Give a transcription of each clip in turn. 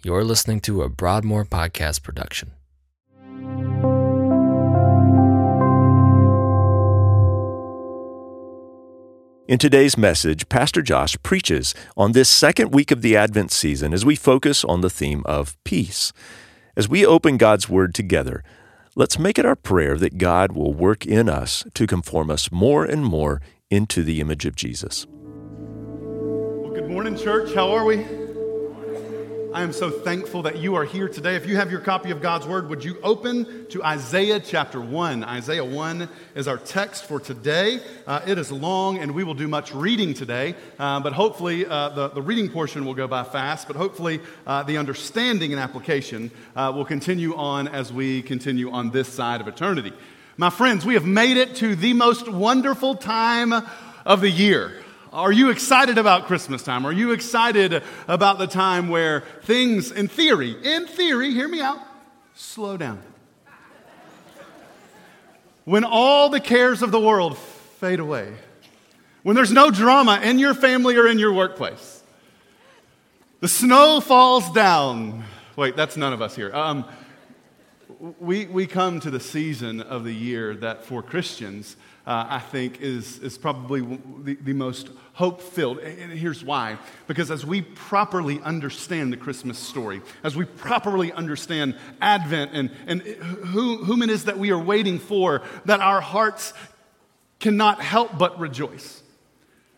You're listening to a Broadmoor podcast production. In today's message, Pastor Josh preaches on this second week of the Advent season as we focus on the theme of peace. As we open God's Word together, let's make it our prayer that God will work in us to conform us more and more into the image of Jesus. Well, good morning, church. How are we? I am so thankful that you are here today. If you have your copy of God's Word, would you open to Isaiah chapter 1? Isaiah 1 is our text for today. Uh, it is long, and we will do much reading today, uh, but hopefully uh, the, the reading portion will go by fast, but hopefully uh, the understanding and application uh, will continue on as we continue on this side of eternity. My friends, we have made it to the most wonderful time of the year. Are you excited about Christmas time? Are you excited about the time where things, in theory, in theory, hear me out, slow down? When all the cares of the world fade away, when there's no drama in your family or in your workplace, the snow falls down. Wait, that's none of us here. Um, we, we come to the season of the year that for Christians, uh, I think, is, is probably the, the most hope filled. And here's why. Because as we properly understand the Christmas story, as we properly understand Advent and, and who, whom it is that we are waiting for, that our hearts cannot help but rejoice.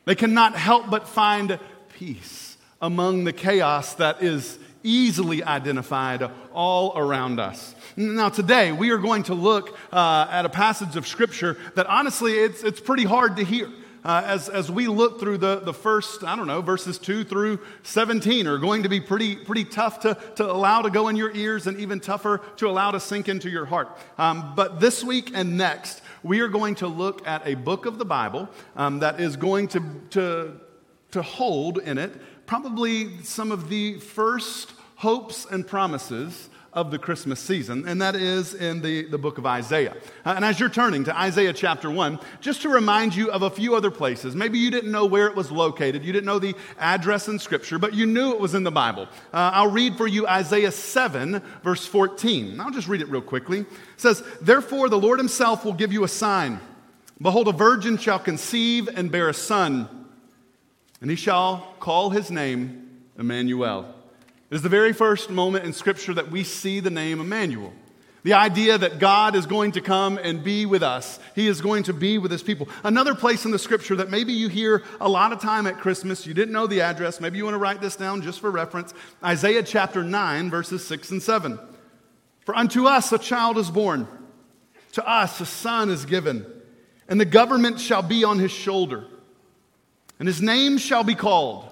They cannot help but find peace among the chaos that is easily identified all around us. Now, today we are going to look uh, at a passage of Scripture that honestly it's, it's pretty hard to hear. Uh, as, as we look through the, the first, I don't know, verses 2 through 17 are going to be pretty, pretty tough to, to allow to go in your ears and even tougher to allow to sink into your heart. Um, but this week and next, we are going to look at a book of the Bible um, that is going to, to, to hold in it probably some of the first hopes and promises of the Christmas season, and that is in the, the book of Isaiah. Uh, and as you're turning to Isaiah chapter 1, just to remind you of a few other places, maybe you didn't know where it was located, you didn't know the address in Scripture, but you knew it was in the Bible. Uh, I'll read for you Isaiah 7, verse 14. I'll just read it real quickly. It says, Therefore, the Lord himself will give you a sign. Behold, a virgin shall conceive and bear a son, and he shall call his name Emmanuel. It is the very first moment in Scripture that we see the name Emmanuel. The idea that God is going to come and be with us. He is going to be with his people. Another place in the scripture that maybe you hear a lot of time at Christmas, you didn't know the address, maybe you want to write this down just for reference Isaiah chapter 9, verses 6 and 7. For unto us a child is born, to us a son is given, and the government shall be on his shoulder, and his name shall be called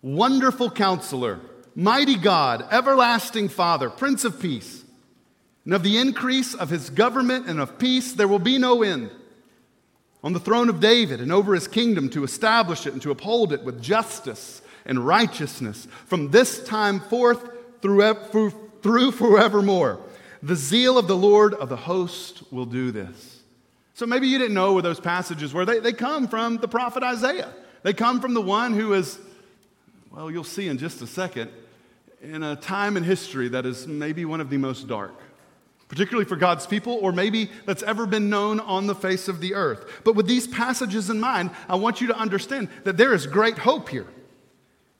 Wonderful Counselor mighty God, everlasting Father, Prince of Peace. And of the increase of his government and of peace there will be no end. On the throne of David and over his kingdom to establish it and to uphold it with justice and righteousness from this time forth through, through forevermore. The zeal of the Lord of the host will do this. So maybe you didn't know where those passages were. They, they come from the prophet Isaiah. They come from the one who is, well, you'll see in just a second, in a time in history that is maybe one of the most dark, particularly for God's people, or maybe that's ever been known on the face of the earth. But with these passages in mind, I want you to understand that there is great hope here.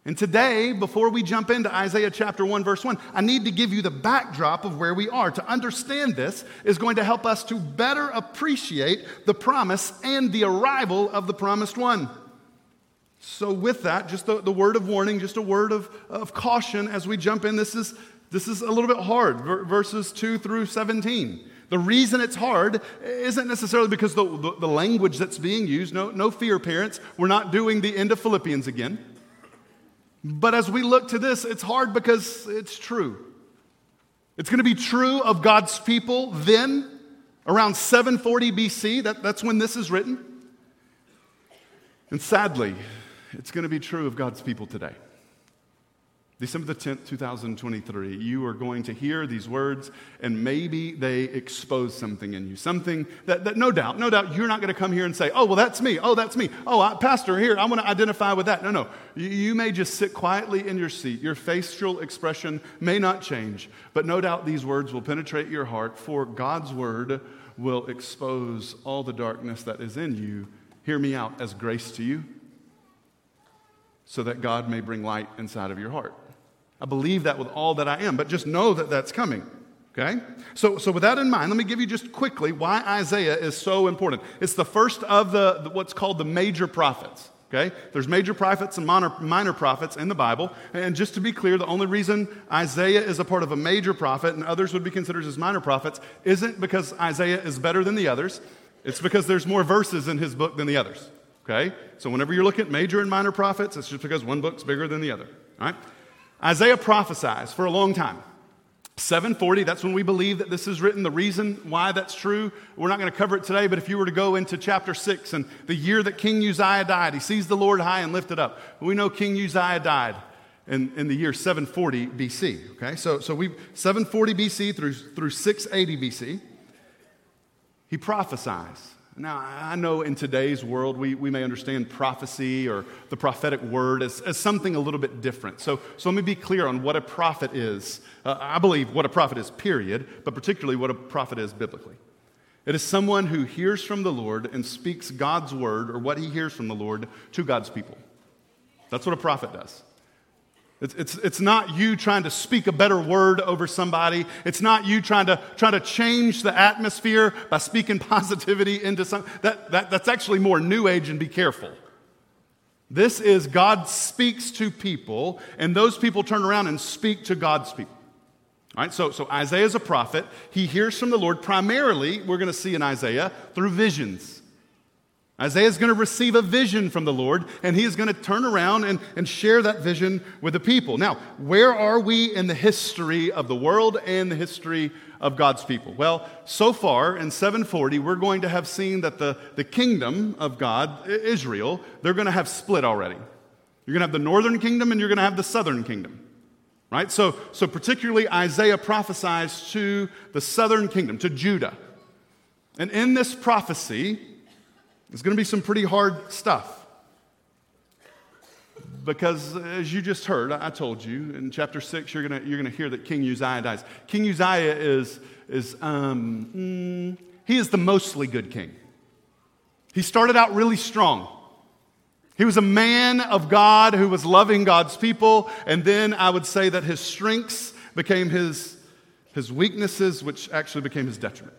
And today, before we jump into Isaiah chapter 1, verse 1, I need to give you the backdrop of where we are. To understand this is going to help us to better appreciate the promise and the arrival of the promised one. So, with that, just the, the word of warning, just a word of, of caution as we jump in. This is, this is a little bit hard, verses 2 through 17. The reason it's hard isn't necessarily because the, the, the, language that's being used. No, no fear, parents. We're not doing the end of Philippians again. But as we look to this, it's hard because it's true. It's going to be true of God's people then, around 740 BC. That, that's when this is written. And sadly, it's going to be true of God's people today. December the 10th, 2023, you are going to hear these words and maybe they expose something in you. Something that, that no doubt, no doubt, you're not going to come here and say, oh, well, that's me. Oh, that's me. Oh, I, Pastor, here, I want to identify with that. No, no. You, you may just sit quietly in your seat. Your facial expression may not change, but no doubt these words will penetrate your heart, for God's word will expose all the darkness that is in you. Hear me out as grace to you so that God may bring light inside of your heart. I believe that with all that I am, but just know that that's coming. Okay? So, so with that in mind, let me give you just quickly why Isaiah is so important. It's the first of the, the what's called the major prophets. Okay? There's major prophets and minor, minor prophets in the Bible. And just to be clear, the only reason Isaiah is a part of a major prophet and others would be considered as minor prophets isn't because Isaiah is better than the others. It's because there's more verses in his book than the others. Okay? So whenever you're looking at major and minor prophets, it's just because one book's bigger than the other. All right? Isaiah prophesies for a long time. 740, that's when we believe that this is written. The reason why that's true, we're not going to cover it today, but if you were to go into chapter 6 and the year that King Uzziah died, he sees the Lord high and lifted up. We know King Uzziah died in, in the year 740 BC. Okay, so, so we 740 BC through, through 680 BC, he prophesies. Now, I know in today's world we, we may understand prophecy or the prophetic word as, as something a little bit different. So, so let me be clear on what a prophet is. Uh, I believe what a prophet is, period, but particularly what a prophet is biblically. It is someone who hears from the Lord and speaks God's word or what he hears from the Lord to God's people. That's what a prophet does. It's, it's, it's not you trying to speak a better word over somebody. It's not you trying to, trying to change the atmosphere by speaking positivity into some. That, that, that's actually more new age and be careful. This is God speaks to people, and those people turn around and speak to God's people. All right, so, so Isaiah is a prophet. He hears from the Lord primarily, we're going to see in Isaiah, through visions. Isaiah is going to receive a vision from the Lord, and he is going to turn around and, and share that vision with the people. Now, where are we in the history of the world and the history of God's people? Well, so far in 740, we're going to have seen that the, the kingdom of God, Israel, they're going to have split already. You're going to have the northern kingdom and you're going to have the southern kingdom. Right? So, so particularly Isaiah prophesies to the southern kingdom, to Judah. And in this prophecy, it's going to be some pretty hard stuff. Because as you just heard, I told you in chapter 6, you're going you're gonna hear that King Uzziah dies. King Uzziah is, is um, mm, he is the mostly good king. He started out really strong. He was a man of God who was loving God's people, and then I would say that his strengths became his, his weaknesses, which actually became his detriment.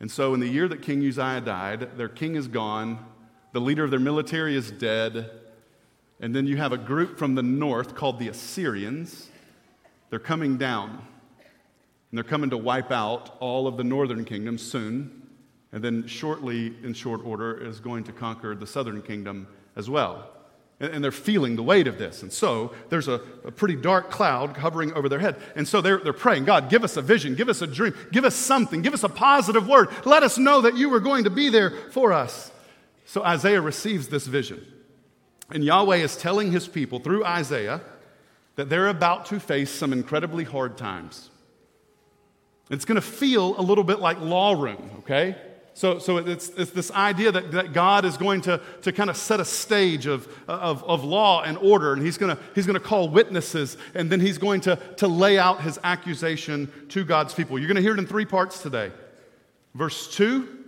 And so, in the year that King Uzziah died, their king is gone, the leader of their military is dead, and then you have a group from the north called the Assyrians. They're coming down, and they're coming to wipe out all of the northern kingdom soon, and then shortly, in short order, is going to conquer the southern kingdom as well and they're feeling the weight of this. And so there's a, a, pretty dark cloud hovering over their head. And so they're, they're praying, God, give us a vision, give us a dream, give us something, give us a positive word. Let us know that you are going to be there for us. So Isaiah receives this vision. And Yahweh is telling his people through Isaiah that they're about to face some incredibly hard times. It's going to feel a little bit like law room, okay? So, so it's, it's this idea that, that God is going to, to kind of set a stage of, of, of law and order, and he's going to, he's going to call witnesses, and then he's going to, to lay out his accusation to God's people. You're going to hear it in three parts today. Verse 2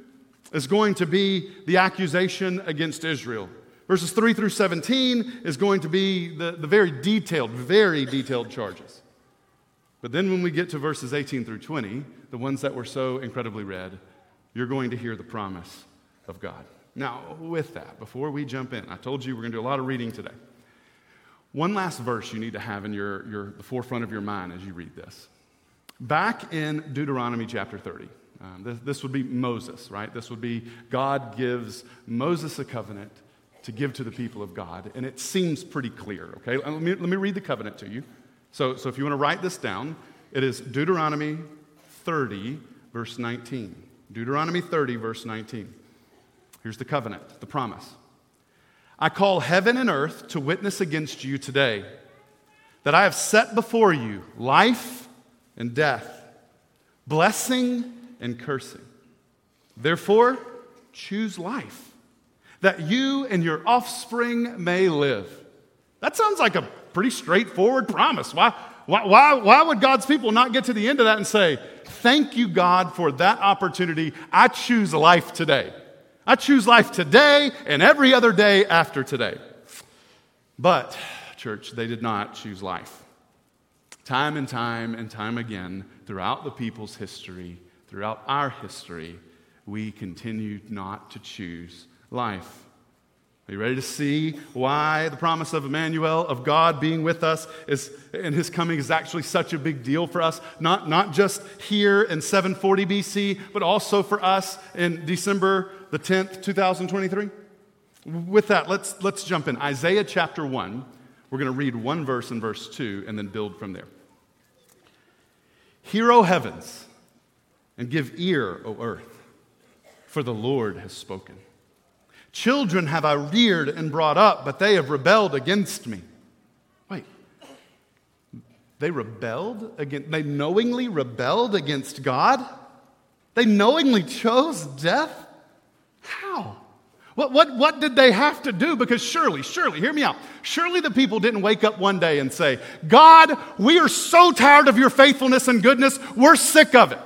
is going to be the accusation against Israel. Verses 3 through 17 is going to be the, the very detailed, very detailed charges. But then when we get to verses 18 through 20, the ones that were so incredibly read, you're going to hear the promise of God. Now, with that, before we jump in, I told you we're going to do a lot of reading today. One last verse you need to have in your, your, the forefront of your mind as you read this. Back in Deuteronomy chapter 30, um, this, this would be Moses, right? This would be God gives Moses a covenant to give to the people of God, and it seems pretty clear, okay? Let me, let me read the covenant to you. So, so if you want to write this down, it is Deuteronomy 30, verse 19. Deuteronomy 30, verse 19. Here's the covenant, the promise. I call heaven and earth to witness against you today that I have set before you life and death, blessing and cursing. Therefore, choose life, that you and your offspring may live. That sounds like a pretty straightforward promise. Why, why, why, why would God's people not get to the end of that and say, Thank you, God, for that opportunity? I choose life today. I choose life today and every other day after today. But, church, they did not choose life. Time and time and time again, throughout the people's history, throughout our history, we continue not to choose life. Are you ready to see why the promise of Emmanuel, of God being with us, is, and his coming is actually such a big deal for us? Not, not just here in 740 BC, but also for us in December the 10th, 2023? With that, let's, let's jump in. Isaiah chapter 1. We're going to read one verse in verse 2 and then build from there. Hear, O heavens, and give ear, O earth, for the Lord has spoken. Children have I reared and brought up, but they have rebelled against me. Wait. They rebelled against, they knowingly rebelled against God? They knowingly chose death? How? What, what, what did they have to do? Because surely, surely, hear me out. Surely the people didn't wake up one day and say, God, we are so tired of your faithfulness and goodness, we're sick of it.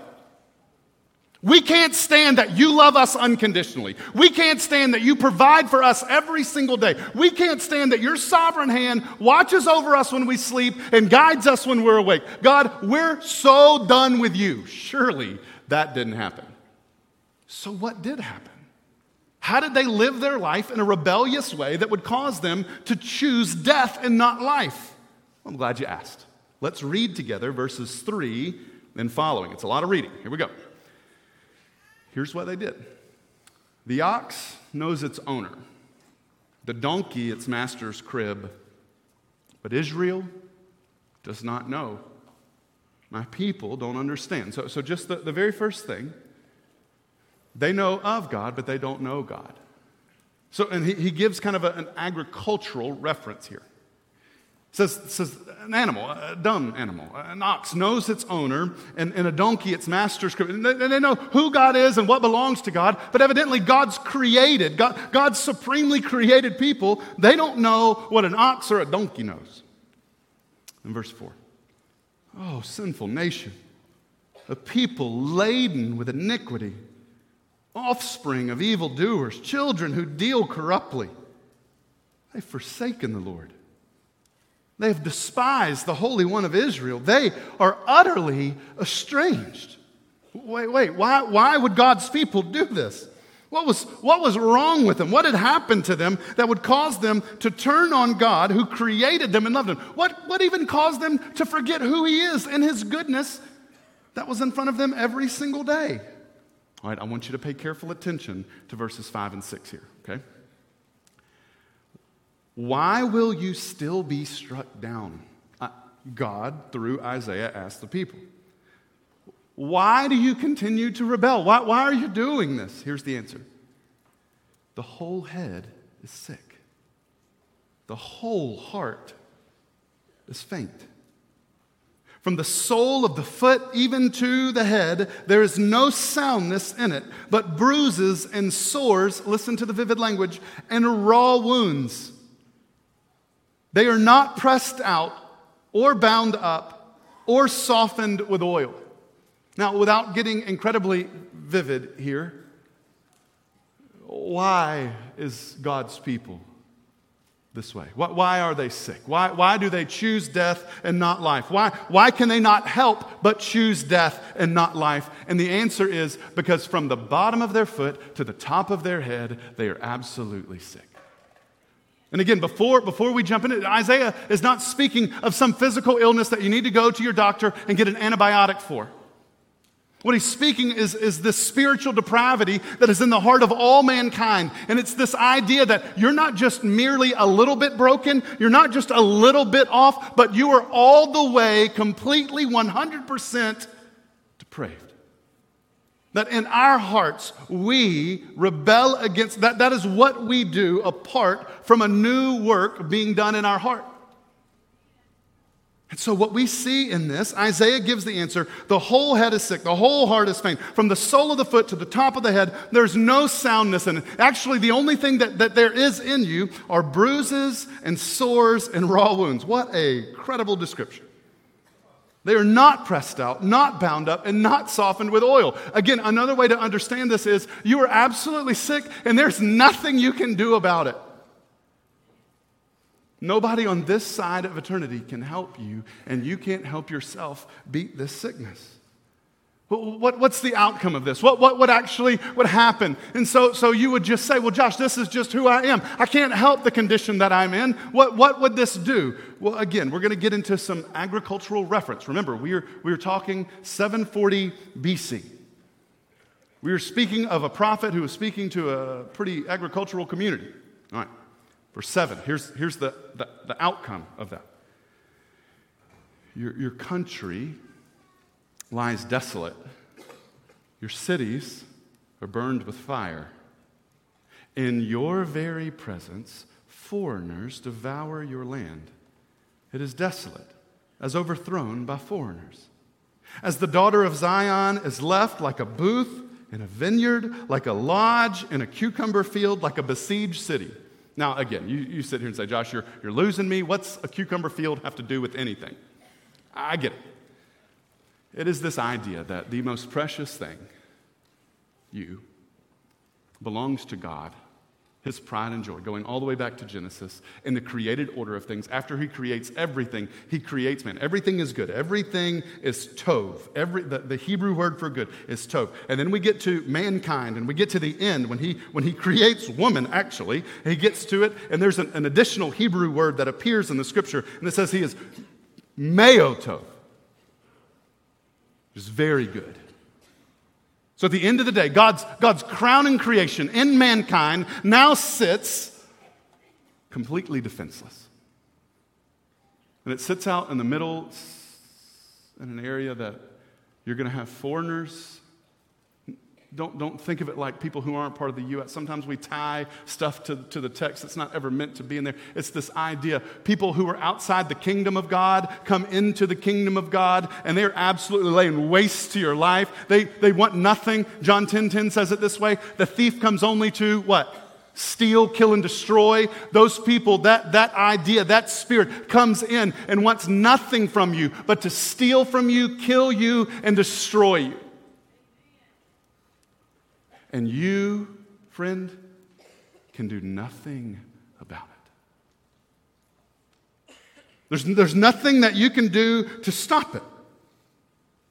We can't stand that you love us unconditionally. We can't stand that you provide for us every single day. We can't stand that your sovereign hand watches over us when we sleep and guides us when we're awake. God, we're so done with you. Surely that didn't happen. So, what did happen? How did they live their life in a rebellious way that would cause them to choose death and not life? I'm glad you asked. Let's read together verses 3 and following. It's a lot of reading. Here we go. Here's what they did the ox knows its owner, the donkey its master's crib, but Israel does not know. My people don't understand. So, so just the, the very first thing, they know of God, but they don't know God. So, and he, he gives kind of a, an agricultural reference here says, says an animal, a dumb animal, an ox knows its owner, and, and a donkey its master's. And they, they, know who God is and what belongs to God, but evidently God's created, God, God's supremely created people, they don't know what an ox or a donkey knows. In verse 4 Oh, sinful nation, a people laden with iniquity, offspring of evildoers, children who deal corruptly. They've forsaken the Lord they have despised the Holy One of Israel. They are utterly estranged. Wait, wait, why, why would God's people do this? What was, what was wrong with them? What had happened to them that would cause them to turn on God who created them and loved them? What, what even caused them to forget who He is and His goodness that was in front of them every single day? All right, I want you to pay careful attention to verses 5 and 6 here, okay? Why will you still be struck down? Uh, God, through Isaiah, asked the people. Why do you continue to rebel? Why, why are you doing this? Here's the answer the whole head is sick, the whole heart is faint. From the sole of the foot even to the head, there is no soundness in it, but bruises and sores, listen to the vivid language, and raw wounds. They are not pressed out or bound up or softened with oil. Now, without getting incredibly vivid here, why is God's people this way? Why are they sick? Why, why do they choose death and not life? Why, why can they not help but choose death and not life? And the answer is because from the bottom of their foot to the top of their head, they are absolutely sick. And again, before, before we jump into it, Isaiah is not speaking of some physical illness that you need to go to your doctor and get an antibiotic for. What he's speaking is, is this spiritual depravity that is in the heart of all mankind. And it's this idea that you're not just merely a little bit broken, you're not just a little bit off, but you are all the way, completely 100% depraved. That in our hearts we rebel against that. That is what we do apart from a new work being done in our heart. And so, what we see in this, Isaiah gives the answer the whole head is sick, the whole heart is faint. From the sole of the foot to the top of the head, there's no soundness in it. Actually, the only thing that, that there is in you are bruises and sores and raw wounds. What a credible description. They are not pressed out, not bound up, and not softened with oil. Again, another way to understand this is you are absolutely sick, and there's nothing you can do about it. Nobody on this side of eternity can help you, and you can't help yourself beat this sickness. What, what's the outcome of this? What, what would actually would happen? And so, so you would just say, well, Josh, this is just who I am. I can't help the condition that I'm in. What, what would this do? Well, again, we're going to get into some agricultural reference. Remember, we are, we are talking 740 BC. We are speaking of a prophet who was speaking to a pretty agricultural community. All right. Verse 7, here's, here's the, the, the outcome of that. Your, your country lies desolate, your cities are burned with fire. In your very presence, foreigners devour your land. It is desolate, as overthrown by foreigners. As the daughter of Zion is left like a booth in a vineyard, like a lodge in a cucumber field, like a besieged city. Now, again, you, you sit here and say, Josh, you're, you're losing me. What's a cucumber field have to do with anything? I get it. It is this idea that the most precious thing, you, belongs to God his pride and joy, going all the way back to Genesis in the created order of things. After he creates everything, he creates man. Everything is good. Everything is tov. Every, the, the Hebrew word for good is tov. And then we get to mankind and we get to the end when he, when he creates woman, actually. He gets to it, and there's an, an additional Hebrew word that appears in the scripture, and it says he is meotov, is very good. So at the end of the day, God's, God's crowning creation in mankind now sits completely defenseless. And it sits out in the middle in an area that you're going to have foreigners don't, don't think of it like people who aren't part of the U.S. Sometimes we tie stuff to, to the text that's not ever meant to be in there. It's this idea people who are outside the kingdom of God come into the kingdom of God and they're absolutely laying waste to your life. They, they want nothing. John 10 10 says it this way the thief comes only to what? steal, kill, and destroy. Those people, that, that idea, that spirit comes in and wants nothing from you but to steal from you, kill you, and destroy you. And you, friend, can do nothing about it. There's, there's nothing that you can do to stop it.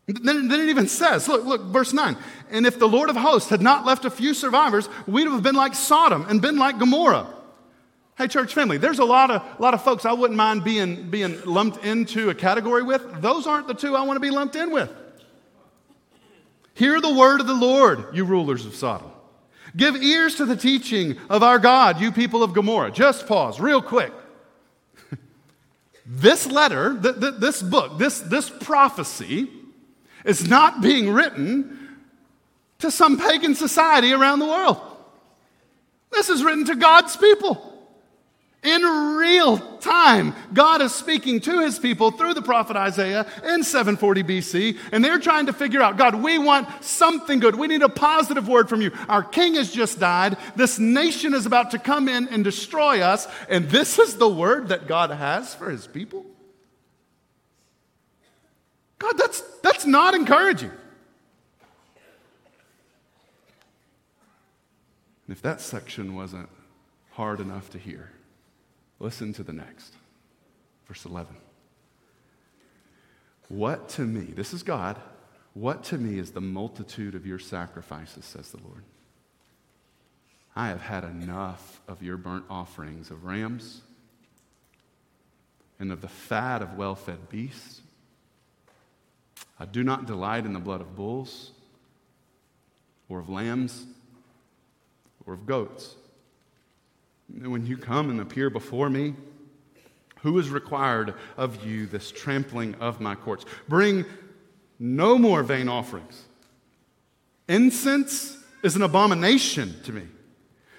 Then, then it even says, look, look, verse 9. And if the Lord of hosts had not left a few survivors, we'd have been like Sodom and been like Gomorrah. Hey, church family, there's a lot of, a lot of folks I wouldn't mind being, being lumped into a category with. Those aren't the two I want to be lumped in with. Hear the word of the Lord, you rulers of Sodom. Give ears to the teaching of our God, you people of Gomorrah. Just pause real quick. this letter, th- th- this book, this, this prophecy is not being written to some pagan society around the world. This is written to God's people. In real time, God is speaking to his people through the prophet Isaiah in 740 BC, and they're trying to figure out God, we want something good. We need a positive word from you. Our king has just died. This nation is about to come in and destroy us, and this is the word that God has for his people? God, that's, that's not encouraging. And if that section wasn't hard enough to hear, Listen to the next. Verse 11. What to me, this is God, what to me is the multitude of your sacrifices, says the Lord. I have had enough of your burnt offerings of rams and of the fat of well fed beasts. I do not delight in the blood of bulls or of lambs or of goats. When you come and appear before me, who is required of you this trampling of my courts? Bring no more vain offerings. Incense is an abomination to me.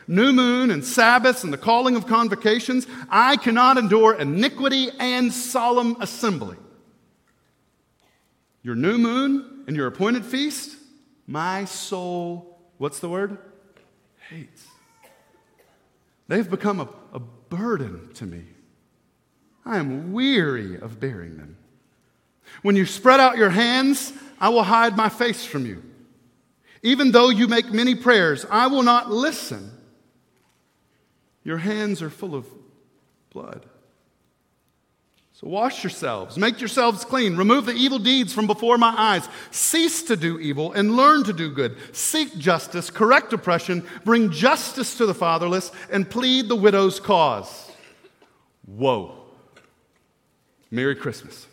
New moon and Sabbaths and the calling of convocations, I cannot endure iniquity and solemn assembly. Your new moon and your appointed feast, my soul, what's the word? Hates. They've become a, a burden to me. I am weary of bearing them. When you spread out your hands, I will hide my face from you. Even though you make many prayers, I will not listen. Your hands are full of blood. So wash yourselves, make yourselves clean, remove the evil deeds from before my eyes. Cease to do evil and learn to do good. Seek justice, correct oppression, bring justice to the fatherless, and plead the widow's cause. Whoa. Merry Christmas.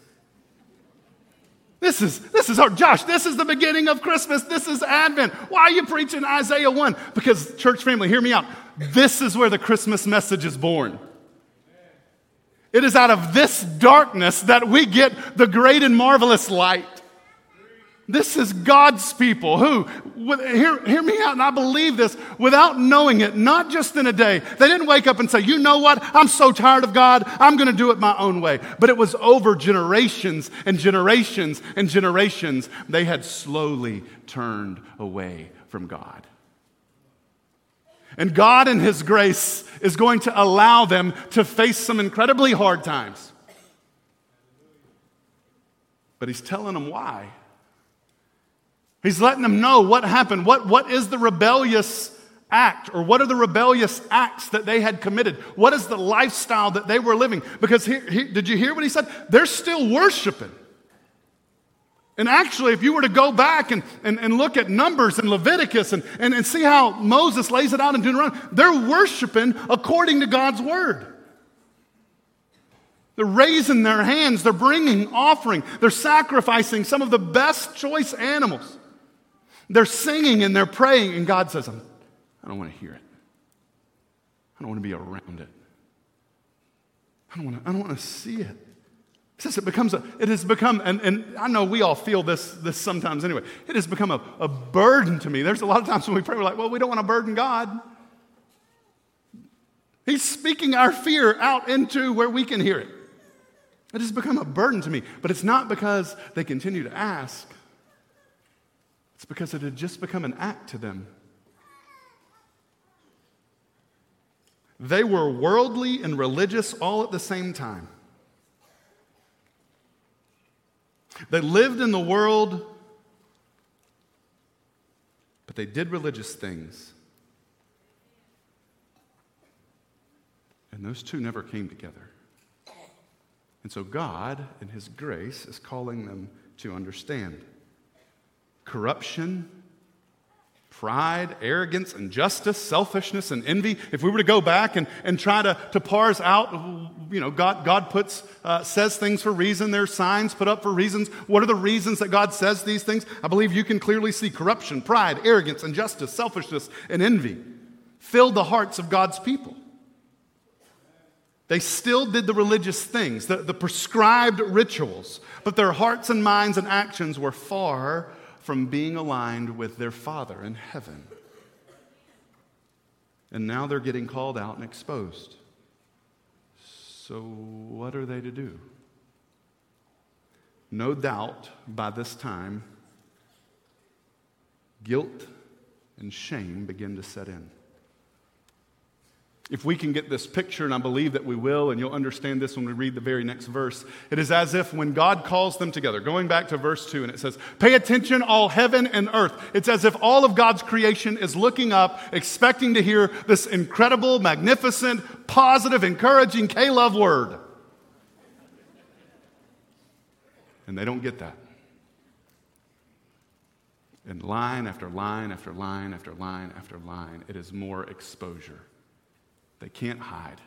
This is, this is our, Josh, this is the beginning of Christmas. This is Advent. Why are you preaching Isaiah 1? Because, church family, hear me out. This is where the Christmas message is born. It is out of this darkness that we get the great and marvelous light. This is God's people who, hear, hear me out, and I believe this without knowing it, not just in a day. They didn't wake up and say, you know what? I'm so tired of God. I'm going to do it my own way. But it was over generations and generations and generations. They had slowly turned away from God. And God, in His grace, is going to allow them to face some incredibly hard times. But He's telling them why. He's letting them know what happened. What, what is the rebellious act, or what are the rebellious acts that they had committed? What is the lifestyle that they were living? Because here, did you hear what he said? They're still worshiping. And actually, if you were to go back and, and, and look at Numbers and Leviticus and, and, and see how Moses lays it out in Deuteronomy, they're worshiping according to God's word. They're raising their hands, they're bringing offering, they're sacrificing some of the best choice animals. They're singing and they're praying, and God says, I don't want to hear it. I don't want to be around it. I don't want to, I don't want to see it. It says it becomes a, it has become, and, and I know we all feel this, this sometimes anyway, it has become a, a burden to me. There's a lot of times when we pray, we're like, well, we don't want to burden God. He's speaking our fear out into where we can hear it. It has become a burden to me, but it's not because they continue to ask, it's because it had just become an act to them. They were worldly and religious all at the same time. They lived in the world, but they did religious things. And those two never came together. And so God, in His grace, is calling them to understand corruption pride, arrogance, injustice, selfishness, and envy. If we were to go back and, and try to, to parse out, you know, God, God puts, uh, says things for reason. There's signs put up for reasons. What are the reasons that God says these things? I believe you can clearly see corruption, pride, arrogance, injustice, selfishness, and envy filled the hearts of God's people. They still did the religious things, the, the prescribed rituals, but their hearts and minds and actions were far from being aligned with their Father in heaven. And now they're getting called out and exposed. So, what are they to do? No doubt by this time, guilt and shame begin to set in. If we can get this picture, and I believe that we will, and you'll understand this when we read the very next verse, it is as if when God calls them together, going back to verse 2, and it says, Pay attention, all heaven and earth. It's as if all of God's creation is looking up, expecting to hear this incredible, magnificent, positive, encouraging K love word. And they don't get that. And line after line after line after line after line, it is more exposure. They can't hide,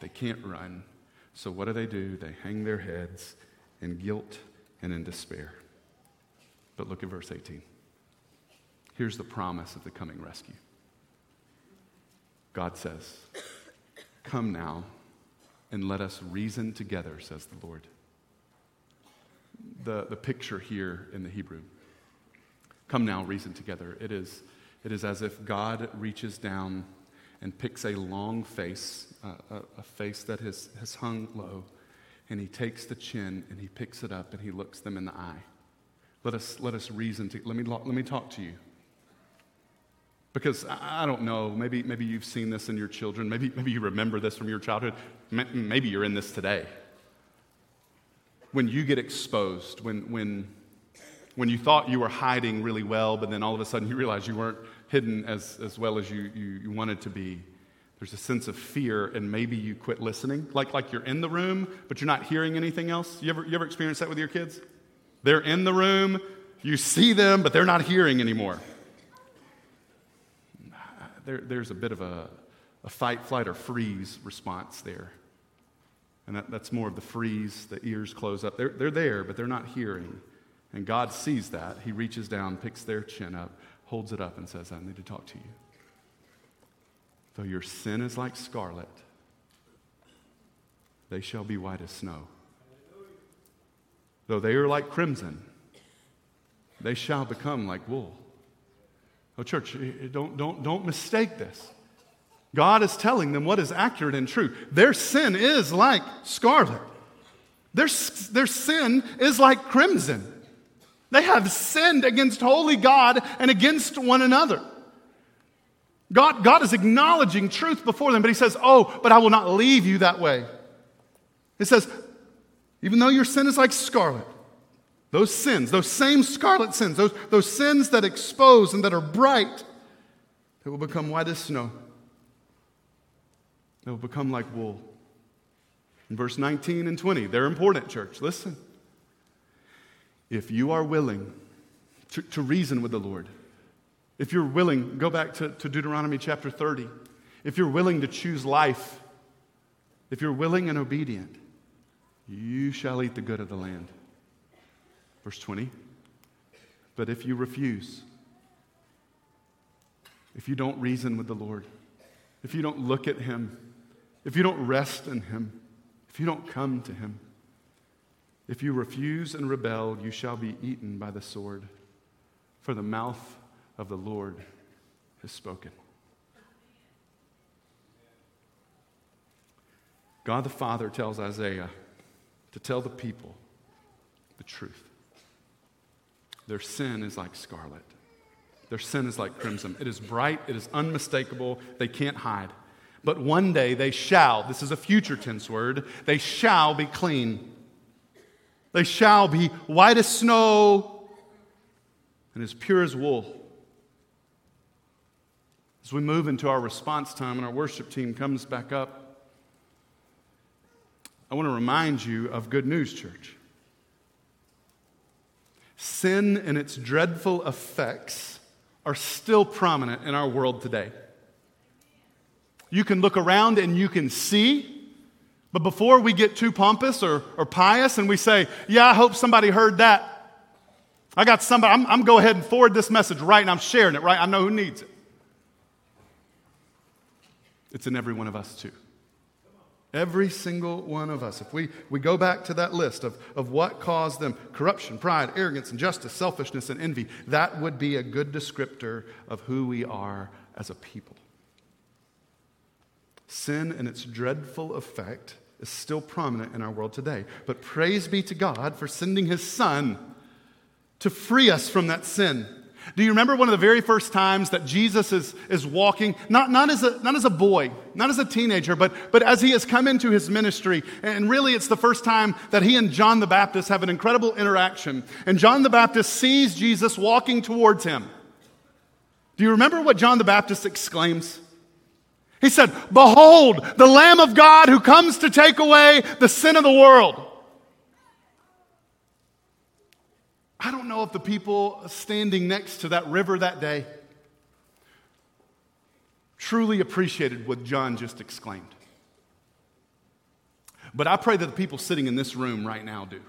they can't run. So, what do they do? They hang their heads in guilt and in despair. But look at verse 18. Here's the promise of the coming rescue God says, Come now and let us reason together, says the Lord. The, the picture here in the Hebrew. Come now, reason together. It is, it is as if God reaches down and picks a long face, uh, a, a, face that has, has hung low, and he takes the chin and he picks it up and he looks them in the eye. let us, let us reason. To, let, me, let me talk to you. Because I don't know, maybe, maybe you've seen this in your children. Maybe, maybe you remember this from your childhood. Maybe you're in this today. When you get exposed, when, when, when you thought you were hiding really well, but then all of a sudden you realize you weren't hidden as, as well as you, you, you wanted to be. There's a sense of fear, and maybe you quit listening. Like, like you're in the room, but you're not hearing anything else. You ever, you ever experience that with your kids? They're in the room, you see them, but they're not hearing anymore. There, there's a bit of a, a fight, flight, or freeze response there. And that, that's more of the freeze, the ears close up. They're, they're there, but they're not hearing. And God sees that. He reaches down, picks their chin up, holds it up, and says, I need to talk to you. Though your sin is like scarlet, they shall be white as snow. Though they are like crimson, they shall become like wool. Oh, church, eh, eh, don't, don't, don't mistake this. God is telling them what is accurate and true. Their sin is like scarlet, their, their sin is like crimson. They have sinned against holy God and against one another. God, God is acknowledging truth before them, but He says, Oh, but I will not leave you that way. He says, Even though your sin is like scarlet, those sins, those same scarlet sins, those, those sins that expose and that are bright, they will become white as snow. They will become like wool. In verse 19 and 20, they're important, church. Listen. If you are willing to, to reason with the Lord, if you're willing, go back to, to Deuteronomy chapter 30. If you're willing to choose life, if you're willing and obedient, you shall eat the good of the land. Verse 20. But if you refuse, if you don't reason with the Lord, if you don't look at Him, if you don't rest in Him, if you don't come to Him, if you refuse and rebel, you shall be eaten by the sword, for the mouth of the Lord has spoken. God the Father tells Isaiah to tell the people the truth. Their sin is like scarlet. Their sin is like crimson. It is bright, it is unmistakable, they can't hide. But one day they shall, this is a future tense word, they shall be clean. They shall be white as snow and as pure as wool. As we move into our response time and our worship team comes back up, I want to remind you of good news, church. Sin and its dreadful effects are still prominent in our world today. You can look around and you can see, but before we get too pompous or, or pious and we say, Yeah, I hope somebody heard that, I got somebody, I'm, I'm go ahead and forward this message right and I'm sharing it right. I know who needs it. It's in every one of us, too. Every single one of us. If we, we go back to that list of, of what caused them corruption, pride, arrogance, injustice, selfishness, and envy, that would be a good descriptor of who we are as a people. Sin and its dreadful effect is still prominent in our world today. But praise be to God for sending his son to free us from that sin do you remember one of the very first times that Jesus is, is walking, not, not, as a, not as a boy, not as a teenager, but, but as he has come into his ministry? And really, it's the first time that he and John the Baptist have an incredible interaction. And John the Baptist sees Jesus walking towards him. Do you remember what John the Baptist exclaims? He said, Behold, the Lamb of God who comes to take away the sin of the world. I don't know if the people standing next to that river that day truly appreciated what John just exclaimed. But I pray that the people sitting in this room right now do.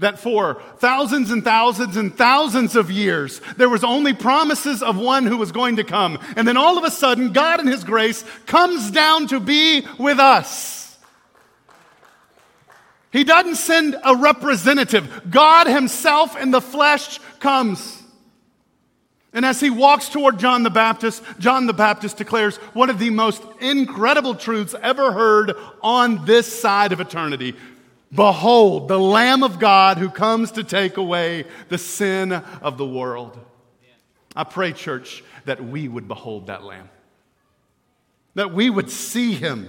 That for thousands and thousands and thousands of years, there was only promises of one who was going to come. And then all of a sudden, God in His grace comes down to be with us. He doesn't send a representative. God Himself in the flesh comes. And as he walks toward John the Baptist, John the Baptist declares one of the most incredible truths ever heard on this side of eternity Behold, the Lamb of God who comes to take away the sin of the world. I pray, church, that we would behold that Lamb, that we would see him,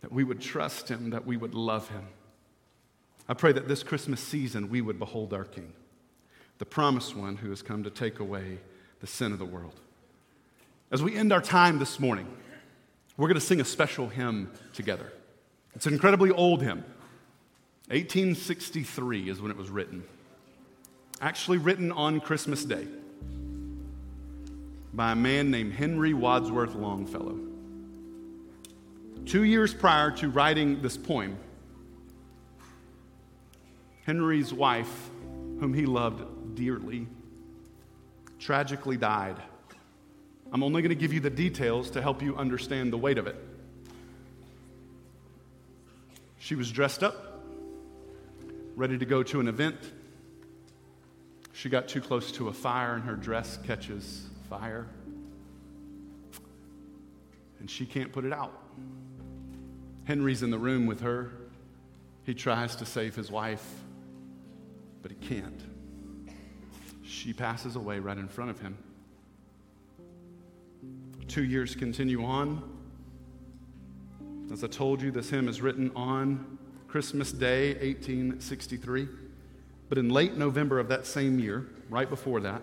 that we would trust him, that we would love him. I pray that this Christmas season we would behold our King, the promised one who has come to take away the sin of the world. As we end our time this morning, we're going to sing a special hymn together. It's an incredibly old hymn. 1863 is when it was written. Actually, written on Christmas Day by a man named Henry Wadsworth Longfellow. Two years prior to writing this poem, Henry's wife, whom he loved dearly, tragically died. I'm only going to give you the details to help you understand the weight of it. She was dressed up, ready to go to an event. She got too close to a fire, and her dress catches fire. And she can't put it out. Henry's in the room with her. He tries to save his wife, but he can't. She passes away right in front of him. Two years continue on. As I told you, this hymn is written on Christmas Day, 1863. But in late November of that same year, right before that,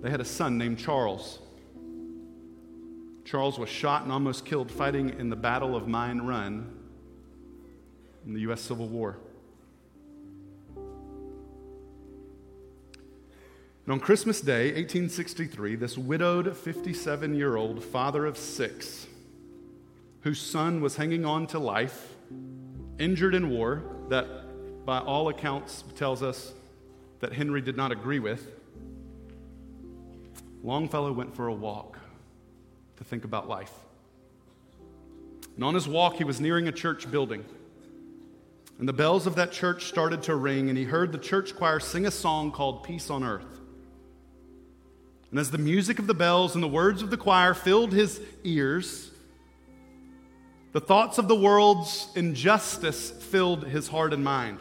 they had a son named Charles. Charles was shot and almost killed fighting in the Battle of Mine Run in the U.S. Civil War. And on Christmas Day, 1863, this widowed 57 year old father of six whose son was hanging on to life, injured in war, that by all accounts tells us that Henry did not agree with, Longfellow went for a walk to think about life. And on his walk, he was nearing a church building. And the bells of that church started to ring, and he heard the church choir sing a song called Peace on Earth. And as the music of the bells and the words of the choir filled his ears, the thoughts of the world's injustice filled his heart and mind.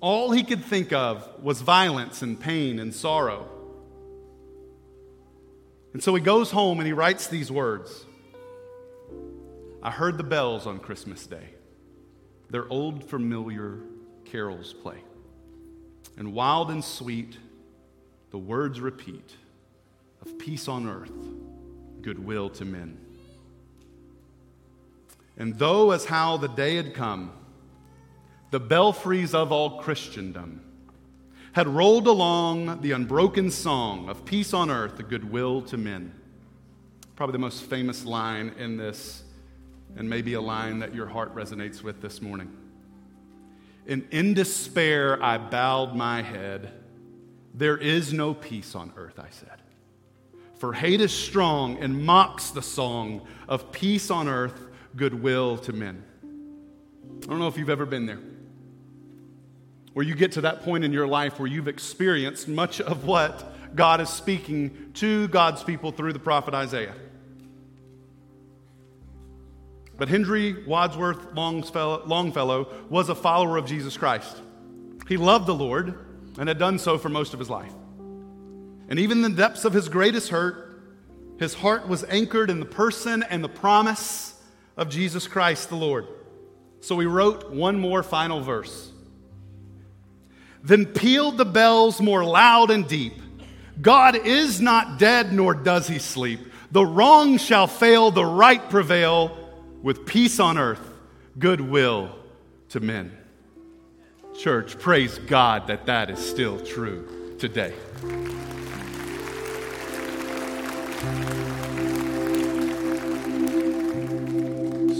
All he could think of was violence and pain and sorrow. And so he goes home and he writes these words I heard the bells on Christmas Day. Their old familiar carols play. And wild and sweet, the words repeat of peace on earth, goodwill to men. And though as how the day had come, the belfries of all Christendom had rolled along the unbroken song of peace on earth, the goodwill to men. Probably the most famous line in this, and maybe a line that your heart resonates with this morning. And in despair, I bowed my head. There is no peace on earth, I said. For hate is strong and mocks the song of peace on earth, goodwill to men. I don't know if you've ever been there. Where you get to that point in your life where you've experienced much of what God is speaking to God's people through the prophet Isaiah. But Henry Wadsworth Longfellow was a follower of Jesus Christ. He loved the Lord and had done so for most of his life. And even in the depths of his greatest hurt, his heart was anchored in the person and the promise of Jesus Christ the Lord. So he wrote one more final verse. Then pealed the bells more loud and deep. God is not dead, nor does he sleep. The wrong shall fail, the right prevail, with peace on earth, goodwill to men. Church, praise God that that is still true today.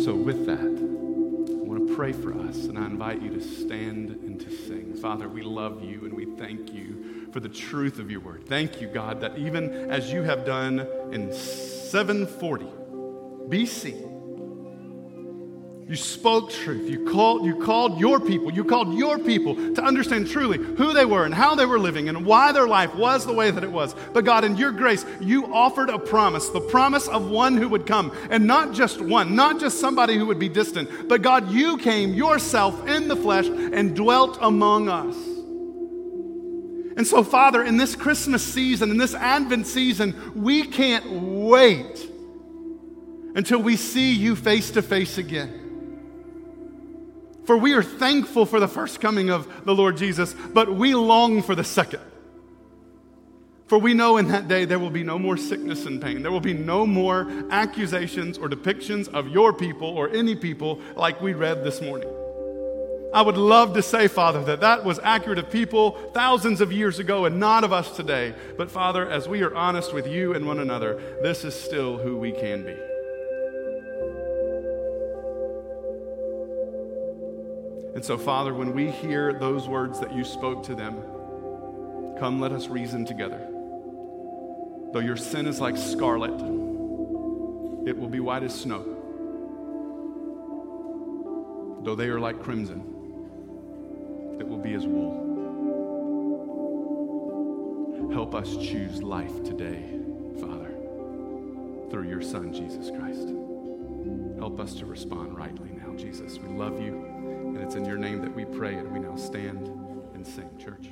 So, with that, I want to pray for us, and I invite you to stand and to sing. Father, we love you and we thank you for the truth of your word. Thank you, God, that even as you have done in 740 BC, You spoke truth. You called, you called your people. You called your people to understand truly who they were and how they were living and why their life was the way that it was. But God, in your grace, you offered a promise the promise of one who would come. And not just one, not just somebody who would be distant, but God, you came yourself in the flesh and dwelt among us. And so, Father, in this Christmas season, in this Advent season, we can't wait until we see you face to face again. For we are thankful for the first coming of the Lord Jesus, but we long for the second. For we know in that day there will be no more sickness and pain. There will be no more accusations or depictions of your people or any people like we read this morning. I would love to say, Father, that that was accurate of people thousands of years ago and not of us today. But, Father, as we are honest with you and one another, this is still who we can be. And so, Father, when we hear those words that you spoke to them, come, let us reason together. Though your sin is like scarlet, it will be white as snow. Though they are like crimson, it will be as wool. Help us choose life today, Father, through your Son, Jesus Christ. Help us to respond rightly now, Jesus. We love you. And it's in your name that we pray, and we now stand and sing. Church,